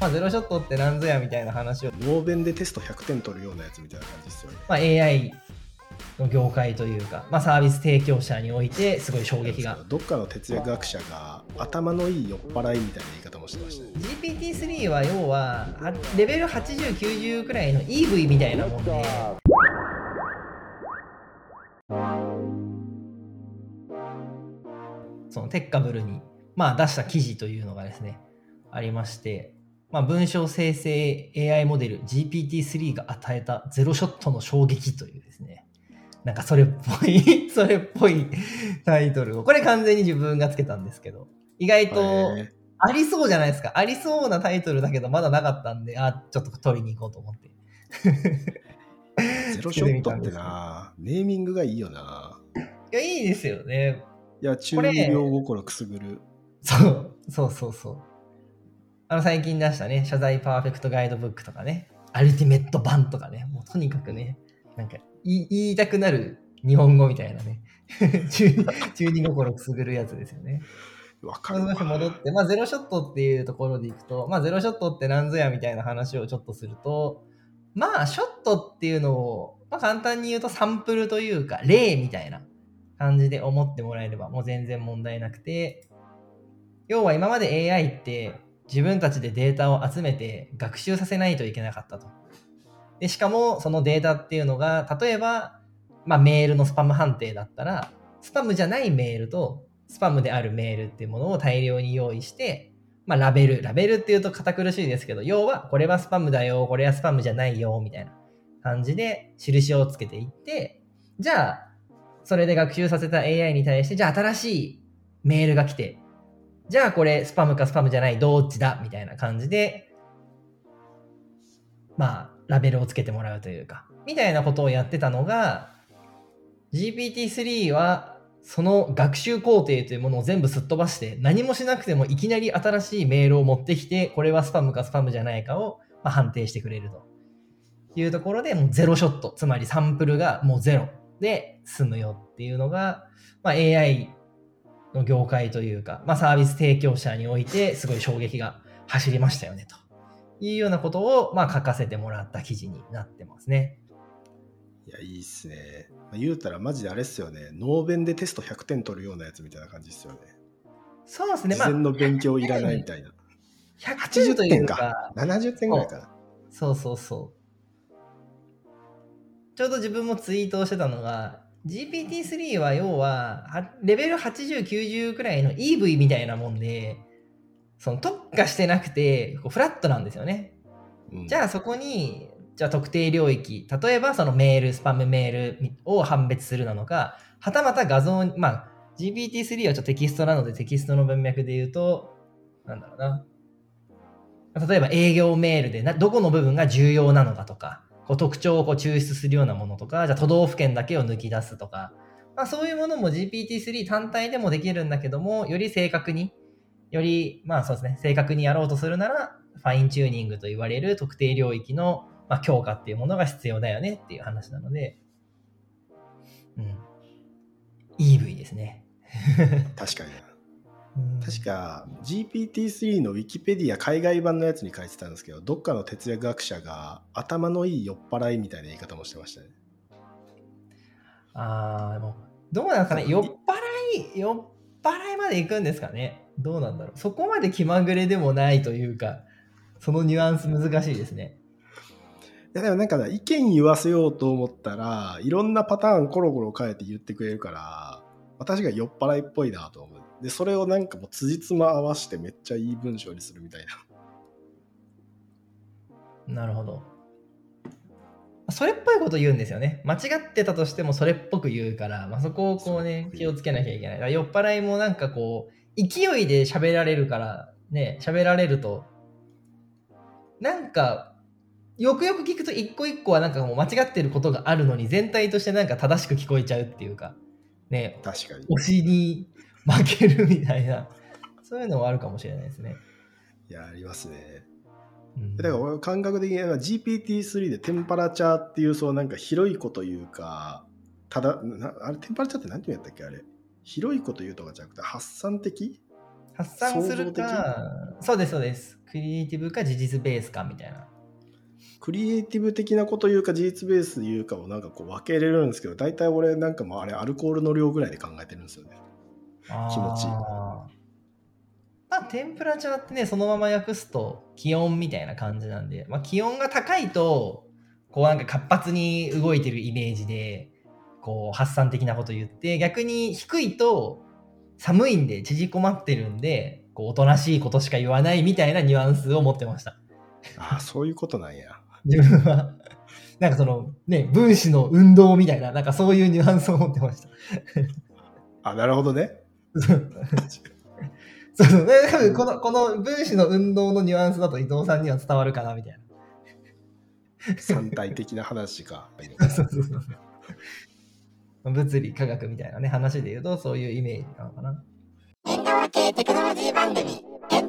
まあ、ゼロショットってなんぞやみたいな話を、ノーベンでテスト100点取るようなやつみたいな感じですよね。まあ、AI の業界というか、まあ、サービス提供者においてすごい衝撃が。どっかの哲学学者が頭のいい酔っ払いみたいな言い方もしてましたね。GPT-3 は要はあレベル8090くらいの EV みたいなもんで。そのテッカブルに、まあ、出した記事というのがですねありまして、まあ、文章生成 AI モデル GPT-3 が与えたゼロショットの衝撃というですねなんかそれっぽい それっぽいタイトルをこれ完全に自分がつけたんですけど意外とへありそうじゃないですか。ありそうなタイトルだけど、まだなかったんで、あ、ちょっと取りに行こうと思って。ー ゼロショットってなネーミングがいいよないや、いいですよね。いや中二病心くすぐるそう、そうそうそう。あの、最近出したね、謝罪パーフェクトガイドブックとかね、アルティメット版とかね、もうとにかくね、なんか言いたくなる日本語みたいなね、中二心くすぐるやつですよね。わかる戻って、まあ、ゼロショットっていうところでいくと、まあ、ゼロショットってなんぞやみたいな話をちょっとすると、まあ、ショットっていうのを、まあ、簡単に言うとサンプルというか、例みたいな感じで思ってもらえれば、もう全然問題なくて、要は今まで AI って自分たちでデータを集めて学習させないといけなかったと。で、しかもそのデータっていうのが、例えば、まあ、メールのスパム判定だったら、スパムじゃないメールと、スパムであるメールっていうものを大量に用意して、まあ、ラベル。ラベルっていうと堅苦しいですけど、要は、これはスパムだよ、これはスパムじゃないよ、みたいな感じで印をつけていって、じゃあ、それで学習させた AI に対して、じゃあ新しいメールが来て、じゃあこれスパムかスパムじゃない、どっちだみたいな感じで、まあ、ラベルをつけてもらうというか、みたいなことをやってたのが、GPT-3 は、その学習工程というものを全部すっ飛ばして、何もしなくてもいきなり新しいメールを持ってきて、これはスパムかスパムじゃないかを、ま、判定してくれると。いうところで、もうゼロショット、つまりサンプルがもうゼロで済むよっていうのが、まあ、AI の業界というか、まあ、サービス提供者においてすごい衝撃が走りましたよねと。いうようなことを、まあ、書かせてもらった記事になってますね。いやいいっすね。まあ言うたらマジであれっすよね。ノーベンでテスト100点取るようなやつみたいな感じっすよね。そうですね。まあ事前、の勉強いらないみたいな。100点というか、か。70点ぐらいかな。そうそうそう。ちょうど自分もツイートをしてたのが、GPT-3 は要は、はレベル80、90くらいの EV みたいなもんで、その特化してなくて、フラットなんですよね。うんじゃあそこに、じゃあ特定領域、例えばそのメール、スパムメールを判別するなのか、はたまた画像に、まあ、GPT-3 はちょっとテキストなのでテキストの文脈で言うと、なんだろうな。例えば営業メールでなどこの部分が重要なのかとか、こう特徴をこう抽出するようなものとか、じゃあ都道府県だけを抜き出すとか、まあ、そういうものも GPT-3 単体でもできるんだけども、より正確に、より、まあそうですね、正確にやろうとするなら、ファインチューニングと言われる特定領域の、まあ、強化っていうものが必要だよねっていう話なので、うん。EV ですね。確かに確か GPT-3 のウィキペディア海外版のやつに書いてたんですけどどっかの哲学学者が頭のいい酔っ払いみたいな言い方もしてましたねああ、でも、どうなんですかね、酔っ払い、酔っ払いまで行くんですかね？どうなんだろう？そこまで気まぐれでもないというか、そのニュアンス難しいですね。いやでもなんかな意見言わせようと思ったらいろんなパターンコロコロ変えて言ってくれるから私が酔っ払いっぽいなと思うでそれをなんかもう辻褄合わせてめっちゃいい文章にするみたいななるほど。それっぽいこと言うんですよね。間違ってたとしてもそれっぽく言うから、まあ、そこをこうね、気をつけなきゃいけない。酔っ払いもなんかこう、勢いで喋られるから、ね、喋られると、なんか、よくよく聞くと一個一個はなんかもう間違ってることがあるのに、全体としてなんか正しく聞こえちゃうっていうか、ね、確かに推しに負けるみたいな、そういうのはあるかもしれないですね。いやありますね。うん。だから俺感覚的には GPT-3 でテンパラチャーっていうそうなんか広いこと言うかただなあれテンパラチャーって何て言うんやったっけ？あれ。広いこと言うとかじゃなくて発散的？発散するか、そうです、そうです。クリエイティブか事実ベースかみたいな。クリエイティブ的なこと言うか事実ベース言うかをなんかこう分けれるんですけど大体俺なんかもうあれアルコールの量ぐらいで考えてるんですよね気持ちいいあーまあ、テンプラチャーってね、そのまま訳すと気温みたいな感じなんで、まあ、気温が高いと、こうなんか活発に動いてるイメージで、こう発散的なこと言って、逆に低いと寒いんで縮こまってるんで、こうおとなしいことしか言わないみたいなニュアンスを持ってました。ああそういうことなんや 自分は。なんかそのね、分子の運動みたいな、なんかそういうニュアンスを持ってました。あなるほどね そうそう。で多分この、この分子の運動のニュアンスだと伊藤さんには伝わるかな、みたい三体的な話かな。そうそうそう。物理、科学みたいなね、話で言うと、そういうイメージなのかな。縁側系テクノロジー番組、エン